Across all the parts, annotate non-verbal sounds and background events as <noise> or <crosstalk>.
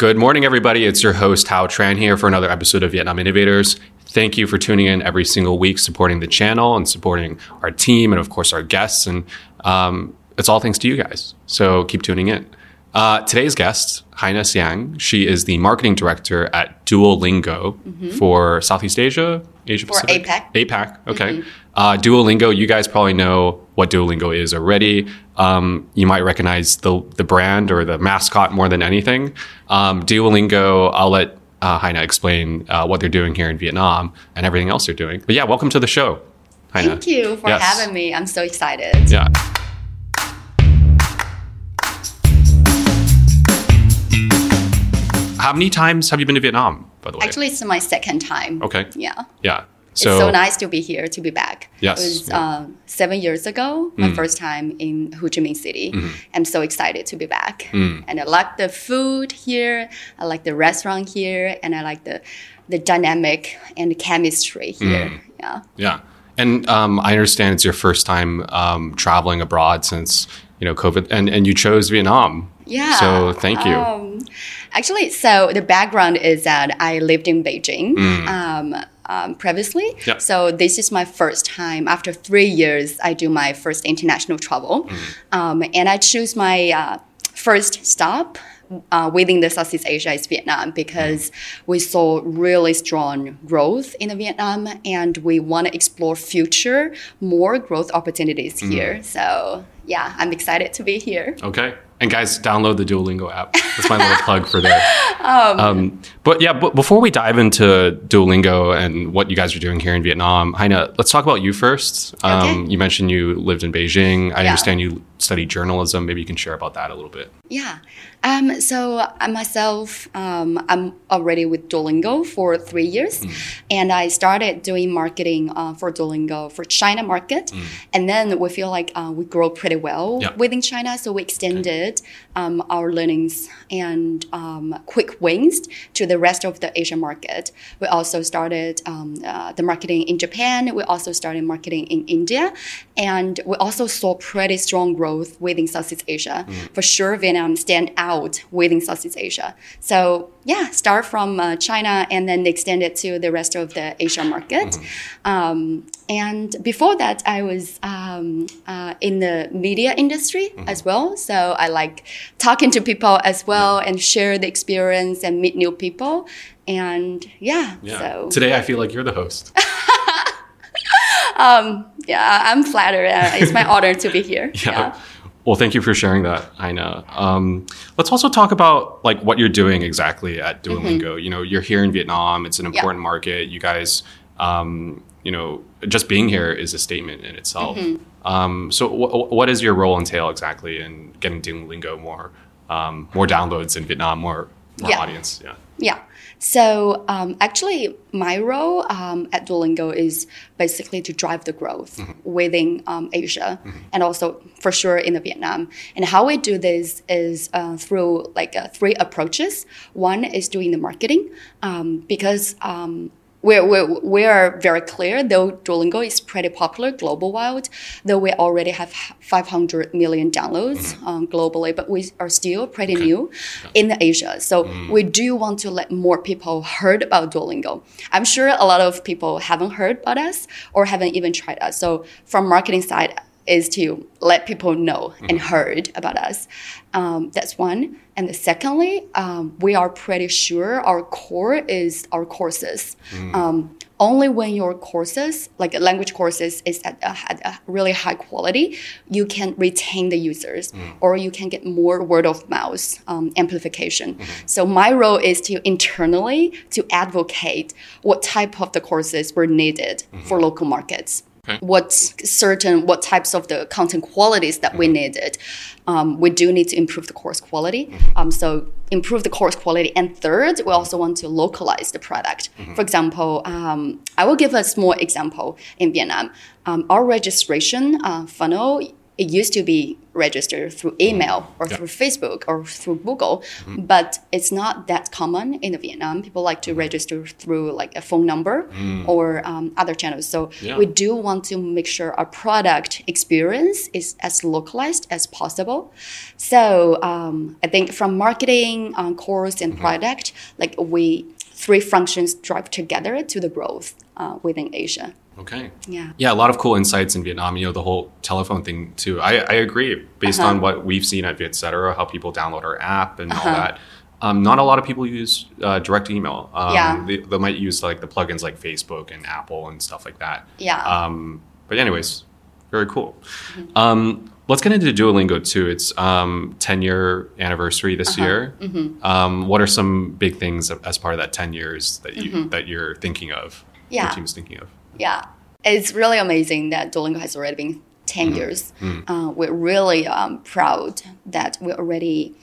Good morning, everybody. It's your host, Hao Tran, here for another episode of Vietnam Innovators. Thank you for tuning in every single week, supporting the channel and supporting our team and, of course, our guests. And um, it's all thanks to you guys. So keep tuning in. Uh, today's guest, Heine Xiang, she is the marketing director at Duolingo for Southeast Asia, Asia For Pacific, APAC. APAC. Okay. Uh, Duolingo. You guys probably know what Duolingo is already. Um, you might recognize the the brand or the mascot more than anything. Um, Duolingo. I'll let uh, Heine explain uh, what they're doing here in Vietnam and everything else they're doing. But yeah, welcome to the show, Heine. Thank you for Yes. having me. I'm so excited. Yeah. How many times have you been to Vietnam, by the way? Actually, it's my second time. okay. Yeah. Yeah. it's so nice to be here, to be back. Yes, It was yeah. Mm. uh, seven years ago, my first time in Ho Chi Minh City. Mm-hmm. I'm so excited to be back. Mm. And I like the food here. I like the restaurant here. And I like the, the dynamic and the chemistry here. Mm. Yeah. Yeah, and um, I understand it's your first time um, traveling abroad since you know COVID, and and you chose Vietnam. Yeah. So thank you. Um, actually, so the background is that I lived in Beijing Mm. Um, previously. Yeah. So this is my first time. After three years, I do my first international travel, Mm. um, and I choose my uh, first stop. Uh, within the Southeast Asia is Vietnam because we saw really strong growth in Vietnam and we want to explore future more growth opportunities Mm. here. So yeah, I'm excited to be here. Okay. And guys, download the Duolingo app. That's my little plug for there. <laughs> Um, but yeah, but before we dive into Duolingo and what you guys are doing here in Vietnam, Heine, let's talk about you first. Um, Okay. You mentioned you lived in Beijing. I Yeah. understand you studied journalism. Maybe you can share about that a little bit. Yeah. Um, so I myself, um, I'm already with Duolingo for three years, and I started doing marketing uh, for Duolingo for China market, and then we feel like uh, we grow pretty well Yeah. within China, so we extended um, our learnings and um, quick wins to the rest of the Asian market. We also started um, uh, the marketing in Japan. We also started marketing in India, and we also saw pretty strong growth within Southeast Asia. For sure, Vietnam stand out within Southeast Asia. So yeah, start from uh, China and then extend it to the rest of the Asia market. Um, and before that, I was um, uh, in the media industry as well. So I like talking to people as well and share the experience and meet new people. And yeah, Yeah. so Today, I feel like you're the host. <laughs> yeah, I'm flattered. Uh, it's my honor to be here. <laughs> yeah. Well, thank you for sharing that, Heine. Um, let's also talk about like what you're doing exactly at Duolingo. You know, you're here in Vietnam. It's an important market. You guys, um, you know, just being here is a statement in itself. Um, so, wh- what does your role entail exactly in getting Duolingo more, um, more downloads in Vietnam, more, more Yeah. audience? Yeah. Yeah. So um, actually, my role um, at Duolingo is basically to drive the growth within um, Asia and also for sure in the Vietnam. And how we do this is uh, through like uh, three approaches. One is doing the marketing um, because we're, we're, we are very clear, though Duolingo is pretty popular global wide, though we already have 500 million downloads um, globally, but we are still pretty new in Asia. So we do want to let more people heard about Duolingo. I'm sure a lot of people haven't heard about us or haven't even tried us. So from marketing side, is to let people know and heard about us. Um, that's one. And the secondly, um, we are pretty sure our core is our courses. Um, only when your courses, like language courses, is at a, at a really high quality, you can retain the users or you can get more word of mouth um, amplification. So my role is to internally to advocate what type of the courses were needed for local markets what certain what types of the content qualities that we needed. Um, we do need to improve the course quality. Um, so improve the course quality. And third, we also want to localize the product. For example, um, I will give a small example in Vietnam. Um, our registration uh, funnel it used to be register through email or Yeah. through Facebook or through Google, but it's not that common in Vietnam. People like to register through like a phone number or um, other channels. So Yeah. we do want to make sure our product experience is as localized as possible. So um, I think from marketing, um, course, and product, like we three functions drive together to the growth uh, within Asia. Okay. Yeah. Yeah, a lot of cool insights in Vietnam. You know, the whole telephone thing too. I, I agree. Based Uh-huh. on what we've seen at Vietcetera, how people download our app and all Uh-huh. that. Um, not a lot of people use uh, direct email. Um, Yeah. they, they might use like the plugins like Facebook and Apple and stuff like that. Yeah. Um, but anyways, very cool. Mm-hmm. Um, let's get into Duolingo too. It's um, 10 year anniversary this Uh-huh. year. Mm-hmm. Um, what are some big things as part of that 10 years that you that you're thinking of? Mm-hmm. Yeah. Your team's thinking of. Yeah, it's really amazing that Duolingo has already been 10 years. Uh, we're really um, proud that we're already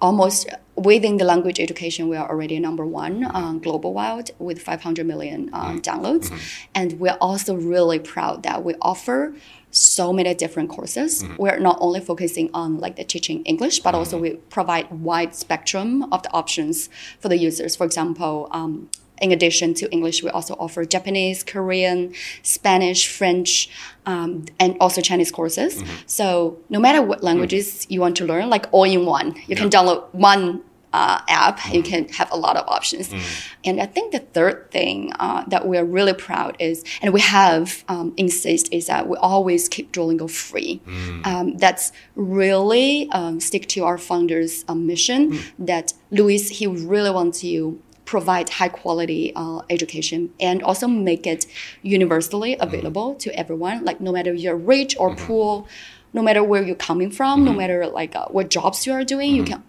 almost within the language education, we are already number one on global wild with 500 million um, downloads. And we're also really proud that we offer so many different courses. We're not only focusing on like the teaching English, but also we provide wide spectrum of the options for the users. For example, um, in addition to English, we also offer Japanese, Korean, Spanish, French, um, and also Chinese courses. So no matter what languages you want to learn, like all in one, you can download one uh, app. You can have a lot of options. And I think the third thing uh, that we're really proud is, and we have um, insist is that we always keep Duolingo free. Um, that's really um, stick to our founders' um, mission. That Luis he really wants to provide high quality uh, education and also make it universally available to everyone. Like no matter you're rich or poor no matter where you're coming from no matter like uh, what jobs you are doing you can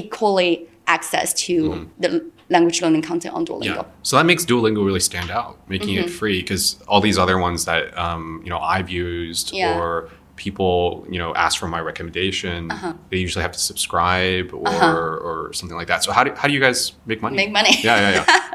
equally access to the language learning content on duolingo. Yeah. So that makes Duolingo really stand out, making Mm-hmm. it free because all these other ones that um, you know I've used Yeah. or people you know ask for my recommendation, Uh-huh. they usually have to subscribe or or something like that. So how do how do you guys make money? Make money. Yeah, yeah, yeah. <laughs>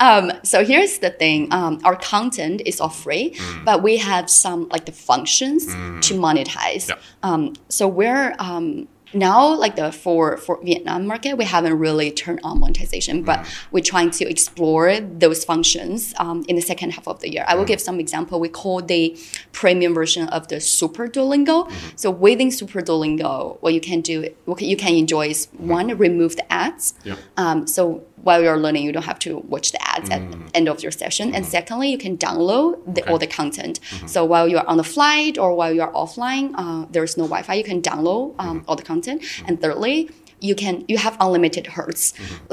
Um, so here's the thing um, our content is all free but we have some like the functions to monetize Yeah. um, so we're um, now like the for for vietnam market we haven't really turned on monetization but we're trying to explore those functions um, in the second half of the year. I will give some example. We call the premium version of the super duolingo. So within super duolingo what you can do what you can enjoy is one remove the ads. Yeah. um, so while you're learning, you don't have to watch the ads at the end of your session. And mm. secondly, you can download the, all the content. Mm-hmm. So while you're on the flight or while you're offline, uh, there's no Wi-Fi. You can download um, mm-hmm. all the content. Mm-hmm. And thirdly, you can you have unlimited hearts.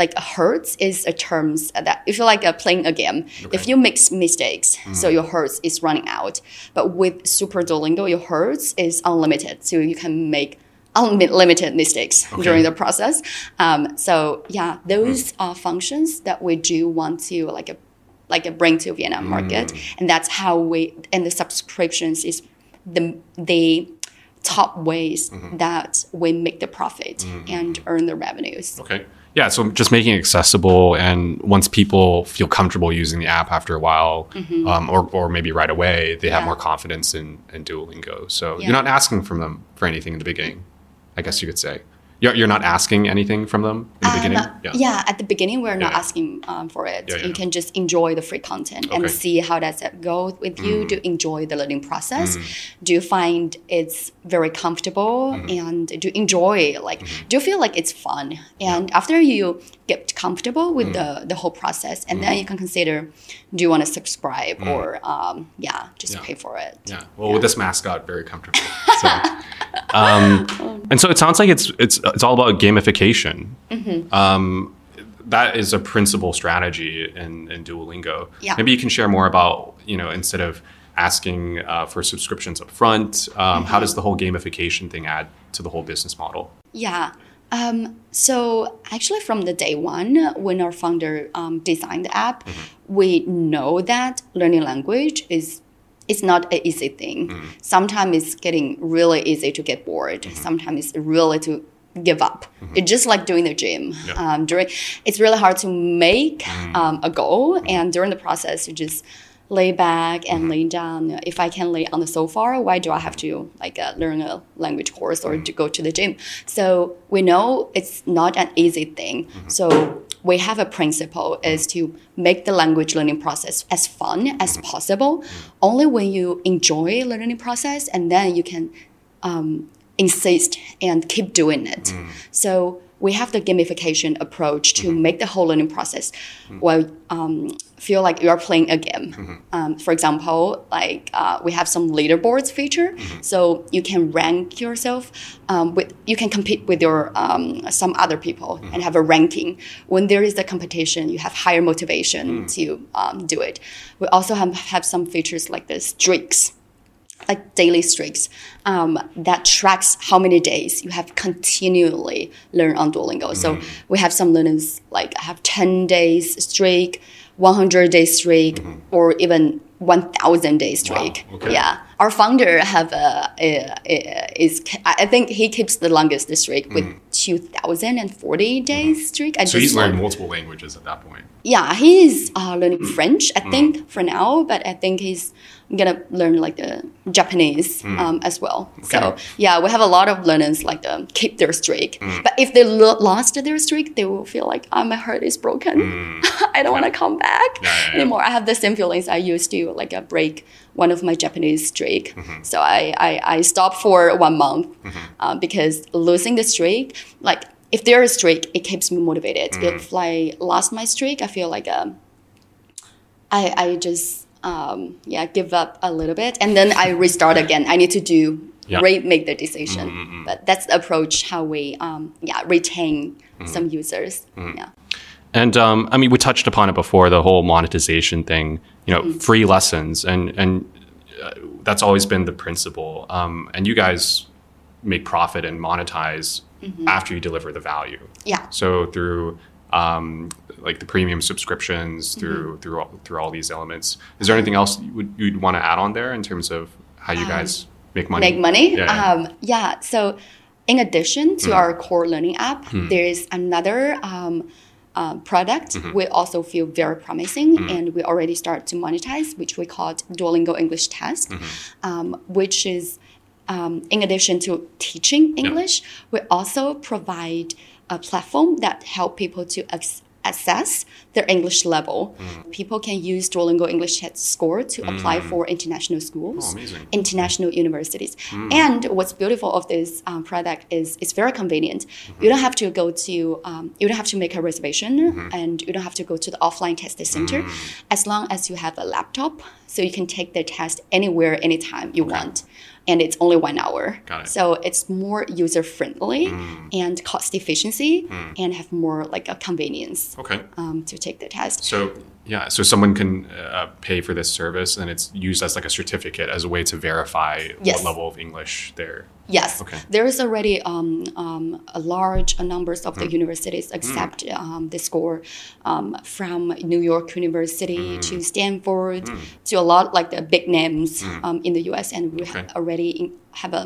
Like a hearts is a terms that if you're like uh, playing a game, if you make mistakes, so mm. your hearts is running out. But with Super Duolingo, your hearts is unlimited, so you can make unlimited mistakes during the process. Um, so yeah, those are functions that we do want to like a like a bring to Vietnam market, and that's how we and the subscriptions is the the top ways that we make the profit and earn the revenues. Okay. Yeah, so just making it accessible, and once people feel comfortable using the app after a while, um, or, or maybe right away, they have Mm-hmm. More confidence in, in Duolingo. So Yeah. you're not asking from them for anything in the beginning, I guess you could say. You're, you're not asking anything from them in the beginning? Um, yeah. at the beginning, we're not Yeah. asking um, for it. Yeah, yeah. You can just enjoy the free content and Okay. Mm. see how does it go with you. Do you enjoy the learning process? Do you find it's very comfortable? Mm-hmm. And do you enjoy like? Do you feel like it's fun? And after you get comfortable with Mm. the the whole process, and then you can consider, do you want to subscribe or um, yeah, just Mm. Yeah. pay for it. Yeah. Well, with this mascot, very comfortable. So, <laughs> um, and so it sounds like it's it's it's all about gamification. Mm-hmm. Um, that is a principal strategy in, in Duolingo. Yeah. Maybe you can share more about you know instead of asking uh, for subscriptions up front, um, Mm-hmm. how does the whole gamification thing add to the whole business model? Yeah. Um, so actually, from the day one, when our founder um, designed the app, we know that learning language is it's not an easy thing. Sometimes it's getting really easy to get bored. Sometimes it's really to give up. It's just like doing the gym. Yeah. Um, during, it's really hard to make um, a goal, and during the process, you just lay back and mm-hmm. lay down. If I can lay on the sofa, why do I have to like uh, learn a language course or mm-hmm. to go to the gym? So we know it's not an easy thing. Mm-hmm. So we have a principle is to make the language learning process as fun as possible. Only when you enjoy learning process, and then you can um, insist and keep doing it. So we have the gamification approach to make the whole learning process well um, feel like you are playing a game. Um, for example, like uh, we have some leaderboards feature, so you can rank yourself um, with you can compete with your um, some other people and have a ranking. When there is a competition, you have higher motivation to um, do it. We also have, have some features like the streaks like daily streaks um, that tracks how many days you have continually learned on Duolingo. So mm-hmm. we have some learners like have 10 days streak, 100 days streak, mm-hmm. or even 1000 days streak. okay. Yeah. Our founder have a, a, a- is I think he keeps the longest streak with mm. 2040 mm-hmm. days streak. I So he's learned multiple languages at that point. yeah, he's uh, learning mm. French, I mm. think, for now, but I think he's gonna learn like the Japanese um, as well. So yeah, we have a lot of learners like the keep their streak, but if they lo- lost their streak, they will feel like oh, my heart is broken. <laughs> I don't want to come back Yeah, yeah, yeah. anymore. I have the same feelings. I used to like uh, break one of my Japanese streak, so I, I I stopped for one month uh, because losing the streak, like if there is a streak, it keeps me motivated. If I lost my streak, I feel like um, I I just um, yeah give up a little bit, and then I restart again. I need to do Yeah. remake the decision, but that's the approach how we um, yeah retain some users. Yeah. And um, I mean, we touched upon it before the whole monetization thing. You know, free lessons, and and uh, that's always been the principle. Um, and you guys make profit and monetize after you deliver the value. Yeah. So through um, like the premium subscriptions, through through all, through all these elements. Is there anything else you would you'd want to add on there in terms of how you guys make money? make money. Yeah. yeah. Um, yeah. So, in addition to our core learning app, there is another um, uh, product we also feel very promising, and we already start to monetize, which we called Duolingo English Test, um, which is um, in addition to teaching English, we also provide a platform that help people to ac- Assens. Their English level. Mm. People can use Duolingo English Test score to apply mm. for international schools, Oh, international universities. Mm. And what's beautiful of this um, product is it's very convenient. Mm-hmm. You don't have to go to, um, you don't have to make a reservation, mm-hmm. and you don't have to go to the offline test center, as long as you have a laptop, so you can take the test anywhere, anytime you want. And it's only one hour. Got it. So it's more user friendly and cost efficiency, and have more like a convenience Okay. um, to take the test. So yeah, so someone can uh, pay for this service, and it's used as like a certificate as a way to verify Yes. what level of English they're. Yes, Okay. there is already um, um, a large numbers of the universities accept um, the score um, from New York University to Stanford to a lot like the big names um, in the U.S. and we Okay. ha- already in, have a.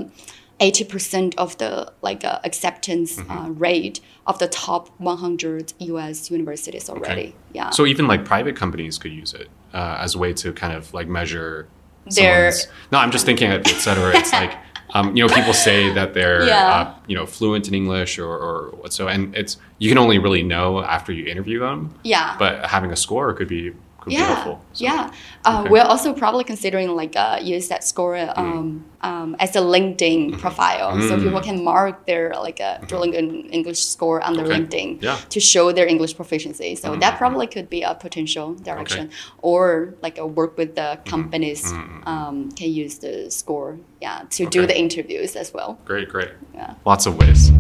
80% of the like uh, acceptance uh, rate of the top 100 US universities already. Yeah. So even like private companies could use it uh, as a way to kind of like measure. Their- No, I'm just thinking, et cetera. It's like. <laughs> Um, you know, people say that they're, Yeah. uh, you know, fluent in English or, or what so, and it's you can only really know after you interview them. yeah. But having a score could be could be yeah, helpful. So, yeah. Uh, okay. We're also probably considering like uh, use that score um, um, as a LinkedIn profile, so people can mark their like a Duolingo English score on their Okay. LinkedIn Yeah. to show their English proficiency. So that probably could be a potential direction, or like a work with the companies um, can use the score, yeah, to do the interviews as well. Great, great. Yeah. Lots of ways.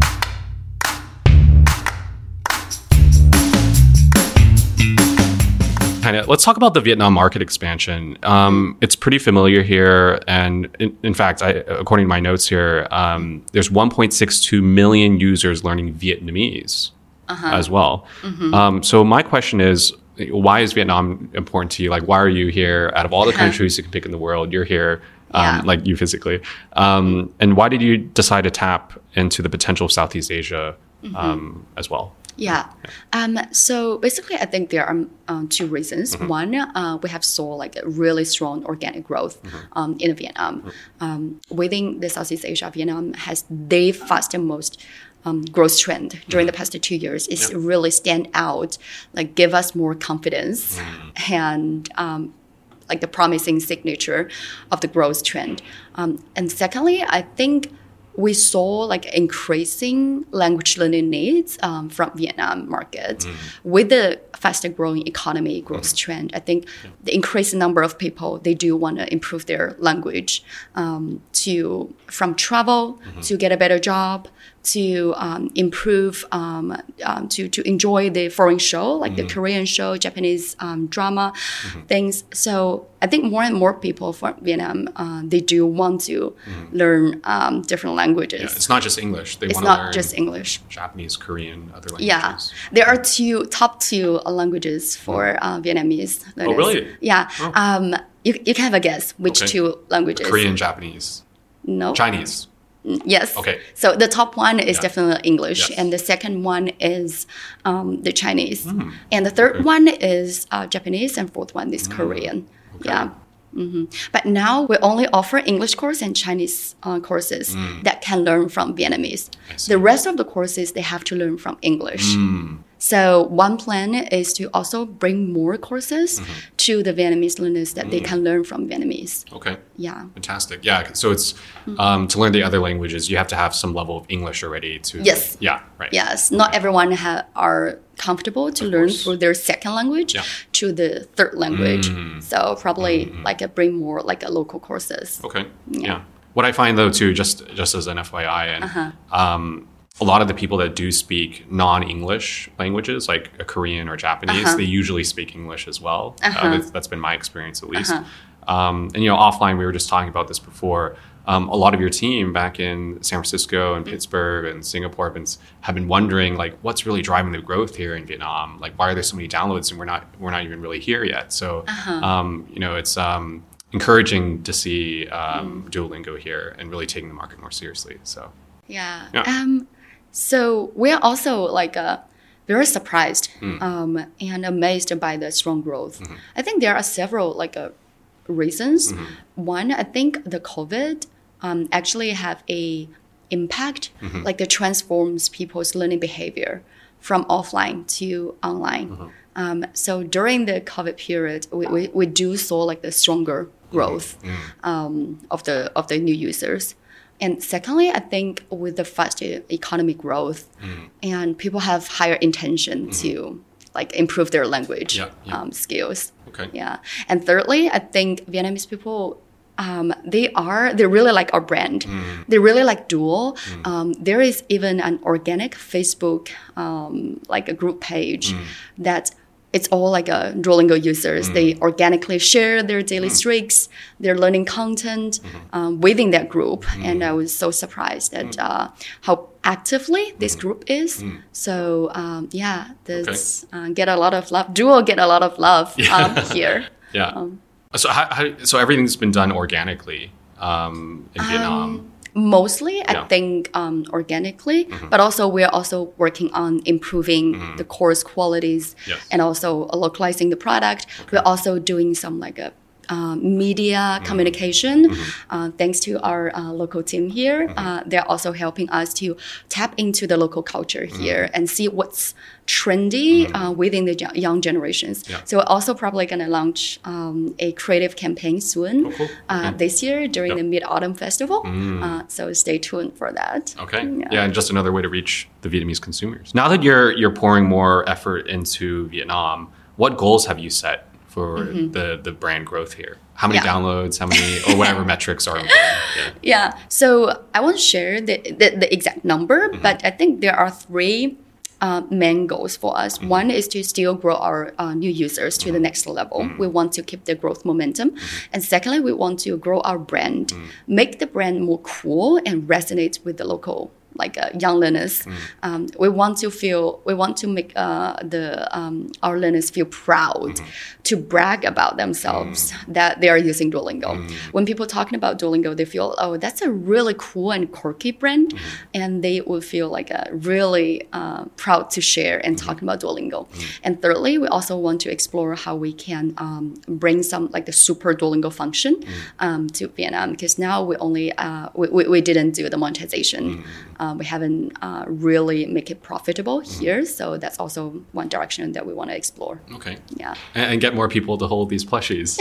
Kind of. Let's talk about the Vietnam market expansion. Um, it's pretty familiar here, and in, in fact, I, according to my notes here, um, there's 1.62 million users learning Vietnamese as well. Um, so my question is, why is Vietnam important to you? Like, why are you here? Out of all the <laughs> countries you can pick in the world, you're here. Um, Yeah. like you physically, um, and why did you decide to tap into the potential of Southeast Asia um, as well? Yeah. Um, so basically, I think there are um, two reasons. Mm-hmm. One, uh, we have saw like a really strong organic growth Mm-hmm. um, in Vietnam. Um, within the Southeast Asia, Vietnam has the fastest most um, growth trend during the past two years. It's Mm-hmm. Yeah. really stand out, like give us more confidence Mm-hmm. and um, like the promising signature of the growth trend. Um, and secondly, I think we saw like increasing language learning needs um, from Vietnam market with the faster growing economy growth trend. I think the increasing number of people they do want to improve their language um, to from travel to get a better job to um, improve um, um, to to enjoy the foreign show like the Korean show, Japanese um, drama, things. So I think more and more people from Vietnam uh, they do want to learn um, different languages. Yeah, it's not just English. They it's not just English. Japanese, Korean, other languages. Yeah, there are two top two uh, languages for uh, Vietnamese. learners. Oh, really? Yeah. Oh. Um, you, you can have a guess which Okay. two languages. Korean, Japanese, No. Chinese. Yes. Okay. So the top one is Yeah. definitely English, Yes. and the second one is um, the Chinese, Hmm. and the third one is uh, Japanese, and fourth one is Korean. Hmm. Okay. Yeah. hmm But now we only offer English course and Chinese uh, courses that can learn from Vietnamese. Hmm. The rest of the courses they have to learn from English. So one plan is to also bring more courses Mm-hmm. to the Vietnamese learners that they can learn from Vietnamese. Okay. Yeah. Fantastic. Yeah. So it's um, to learn the other languages, you have to have some level of English already. To Yes. Yeah. Right. Yes, not everyone ha- are comfortable to learn course. through their second language Yeah. Mm. to the third language. So probably like a bring more like a local courses. Okay. Yeah. What I find though too, just just as an FYI, and Uh-huh. um, a lot of the people that do speak non-English languages, like a Korean or Japanese, Uh-huh. they usually speak English as well. Uh, Uh-huh. that's, that's been my experience at least. Um, and you know, offline, we were just talking about this before. Um, a lot of your team back in San Francisco and Pittsburgh and Singapore have been, have been wondering like what's really driving the growth here in Vietnam. Like why are there so many downloads and we're not we're not even really here yet. So um, you know it's um, encouraging to see um, Duolingo here and really taking the market more seriously. So Yeah. Yeah. So we're also like uh, very surprised Hmm. um, and amazed by the strong growth. Mm-hmm. I think there are several like uh, reasons. Mm-hmm. One, I think the COVID um, actually have a impact, Mm-hmm. like it transforms people's learning behavior from offline to online. Mm-hmm. Um, so during the COVID period, we, we, we do saw like the stronger growth um, of the of the new users. And secondly, I think with the fast economic growth, and people have higher intention to like improve their language Yeah, yeah. Um, skills. Okay. Yeah. And thirdly, I think Vietnamese people. Um, they are they really like our brand. They really like Duo. Um, there is even an organic Facebook um, like a group page that it's all like a Duolingo users. They organically share their daily streaks, their learning content um, within that group. And I was so surprised at uh, how actively this group is. So um, yeah, this uh, get a lot of love. Duo get a lot of love um, here. <laughs> yeah. Um, so how, how, so everything's been done organically um, in Vietnam. Mostly, Yeah. Mm-hmm. I think um, organically, but also we're also working on improving the course qualities Yes. and also localizing the product. We're also doing some like a um, media Mm-hmm. communication. Uh, thanks to our uh, local team here, uh, they're also helping us to tap into the local culture Mm-hmm. here and see what's trendy uh, within the young generations. Yeah. So we're also probably going to launch um, a creative campaign soon Oh, cool. uh, this year during Yep. the Mid Autumn Festival. Mm. Uh, so stay tuned for that. Okay. Yeah. Yeah. and just another way to reach the Vietnamese consumers. Now that you're you're pouring more effort into Vietnam, what goals have you set for the the brand growth here? How many Mm-hmm. Yeah. downloads? How many or whatever <laughs> metrics are important? Yeah. Yeah. So I won't share the, the, the exact number, Mm-hmm. but I think there are three uh, main goals for us. Mm-hmm. One is to still grow our uh, new users to the next level. Mm-hmm. We want to keep the growth momentum. And secondly, we want to grow our brand, Mm-hmm. make the brand more cool and resonate with the local like uh, young learners. Um, we want to feel, we want to make uh, the um, our learners feel proud to brag about themselves that they are using Duolingo. When people talking about Duolingo, they feel, oh, that's a really cool and quirky brand, and they will feel like a really uh, proud to share and talk about Duolingo. And thirdly, we also want to explore how we can um, bring some like the super Duolingo function um, to Vietnam because now we only uh, we, we, we didn't do the monetization. Uh, we haven't uh, really make it profitable here, so that's also one direction that we want to explore. Okay. Yeah. And, and get more people to hold these plushies.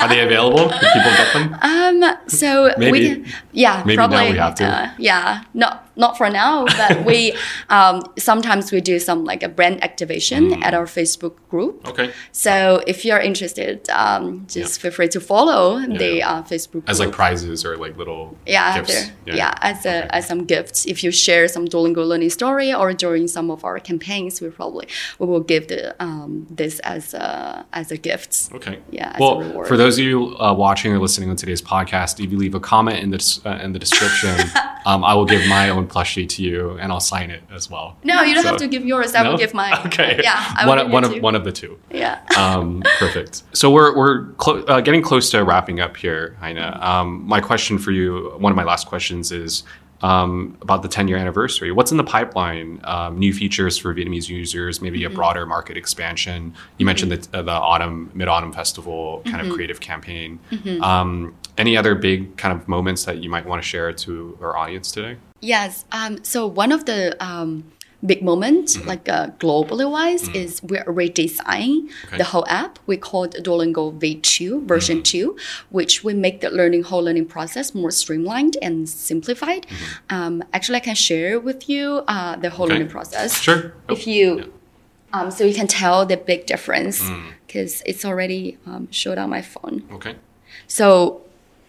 Are they available? Can people get them? <laughs> Um. So Maybe. we can, yeah, Maybe now probably we have to. Uh, yeah, not not for now, but we <laughs> um, sometimes we do some like a brand activation Mm. at our Facebook group. Okay. So if you're interested, um, just feel free to follow the yeah. uh, Facebook As like prizes or like little yeah, gifts. there- yeah, as a, as some gifts. If you share some Duolingo learning story or during some of our campaigns, we probably we will give the um, this as a as a gift. Okay. Yeah, as a Well, reward. for those of you uh, watching or listening on today's podcast, if you leave a comment in the uh, in the description, <laughs> um, I will give my own plushie to you, and I'll sign it as well. No, you don't So- have to give yours. I No? will give mine. <laughs> Okay. Yeah, I one of, one of two. one of the two. Yeah. Um, perfect. So we're we're clo- uh, getting close to wrapping up here, Heine. Um, my question for you, one of my last questions is. Um, about the 10 year anniversary. What's in the pipeline? Um, new features for Vietnamese users, maybe Mm-hmm. a broader market expansion. You mentioned the, uh, the autumn, mid autumn festival kind Mm-hmm. of creative campaign. Um, any other big kind of moments that you might want to share to our audience today? Yes. Um, so one of the um, big moments, Mm-hmm. like uh, globally wise, is we're redesigning Okay. the whole app. We call it Duolingo V2 version Mm-hmm. 2, which we make the learning whole learning process more streamlined and simplified. Um, actually, I can share with you uh, the whole Mm-hmm. Okay. learning process. Sure. If you, Yeah. um, so you can tell the big difference Mm. because it's already um, showed on my phone. Okay. So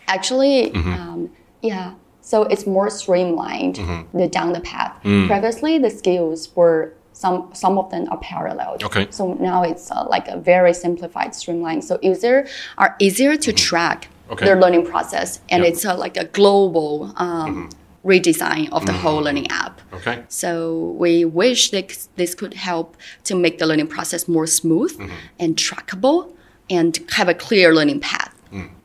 actually, Mm-hmm. um, yeah. So it's more streamlined Mm-hmm. the down the path. Mm. Previously, the skills were some some of them are paralleled. Okay. So now it's uh, like a very simplified, streamlined. So users are easier to track Mm-hmm. Okay. their learning process, and Yeah. it's uh, like a global um, redesign of the whole learning app. Okay. So we wish that this could help to make the learning process more smooth and trackable and have a clear learning path.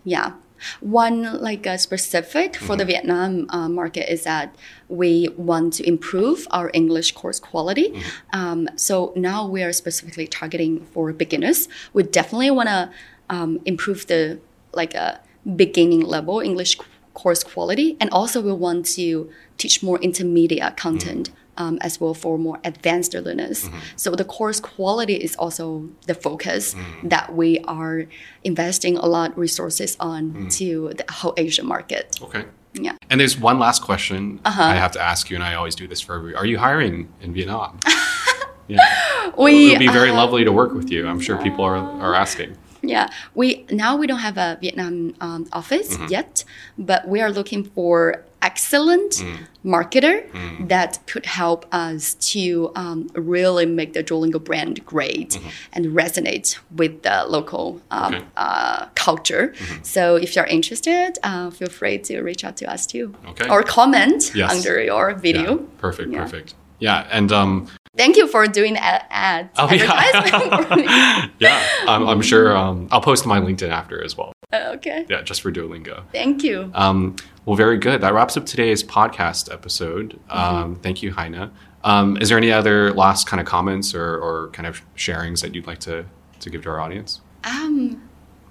Yeah. One like uh, specific for the Vietnam uh, market is that we want to improve our English course quality. Um, so now we are specifically targeting for beginners. We definitely want to um, improve the like a beginning level English course quality, and also we want to teach more intermediate content. Um, as well for more advanced learners. So the course quality is also the focus that we are investing a lot resources on to the whole Asian market. Okay. Yeah. And there's one last question Uh-huh. I have to ask you, and I always do this for every. Are you hiring in Vietnam? <laughs> yeah. <laughs> We it would be very uh, lovely to work with you. I'm sure people are, are asking. Yeah, we now we don't have a Vietnam um, office yet, but we are looking for excellent marketer that could help us to um, really make the Duolingo brand great and resonate with the local um, Okay. uh, culture. So if you're interested, uh, feel free to reach out to us too, Okay. or comment Yes. under your video. Yeah. Perfect. Yeah. Perfect. Yeah. And um, Thank you for doing that ad Oh, yeah. advertisement me. <laughs> yeah, I'm, I'm sure um, I'll post my LinkedIn after as well. okay, Yeah, just for Duolingo. thank you. Um, well, very good. That wraps up today's podcast episode. Um, thank you, Heine. Um, is there any other last kind of comments or, or kind of sharings that you'd like to, to give to our audience? Um,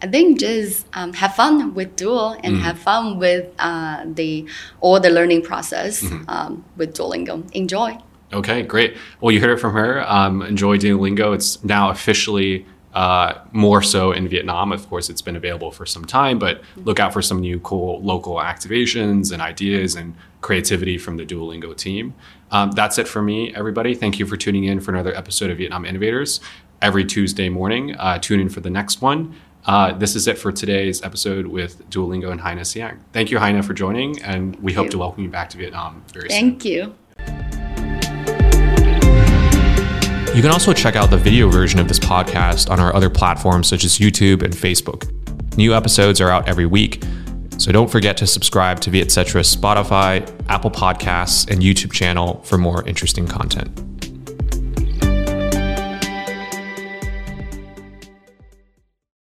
I think just um, have fun with Duo Mm. and have fun with uh, the all the learning process Mm-hmm. um, with Duolingo. Enjoy. Okay, great. Well, you heard it from her. Um, enjoy Duolingo. It's now officially uh, more so in Vietnam. Of course, it's been available for some time, but look out for some new cool local activations and ideas and creativity from the Duolingo team. Um, that's it for me, everybody. Thank you for tuning in for another episode of Vietnam Innovators every Tuesday morning. Uh, tune in for the next one. Uh, this is it for today's episode with Duolingo and Heine Siang. Thank you, Heine, for joining, and we hope you. to welcome you back to Vietnam very soon. Thank you. You can also check out the video version of this podcast on our other platforms such as YouTube and Facebook. New episodes are out every week, so don't forget to subscribe to Vietcetera's Spotify, Apple Podcasts, and YouTube channel for more interesting content.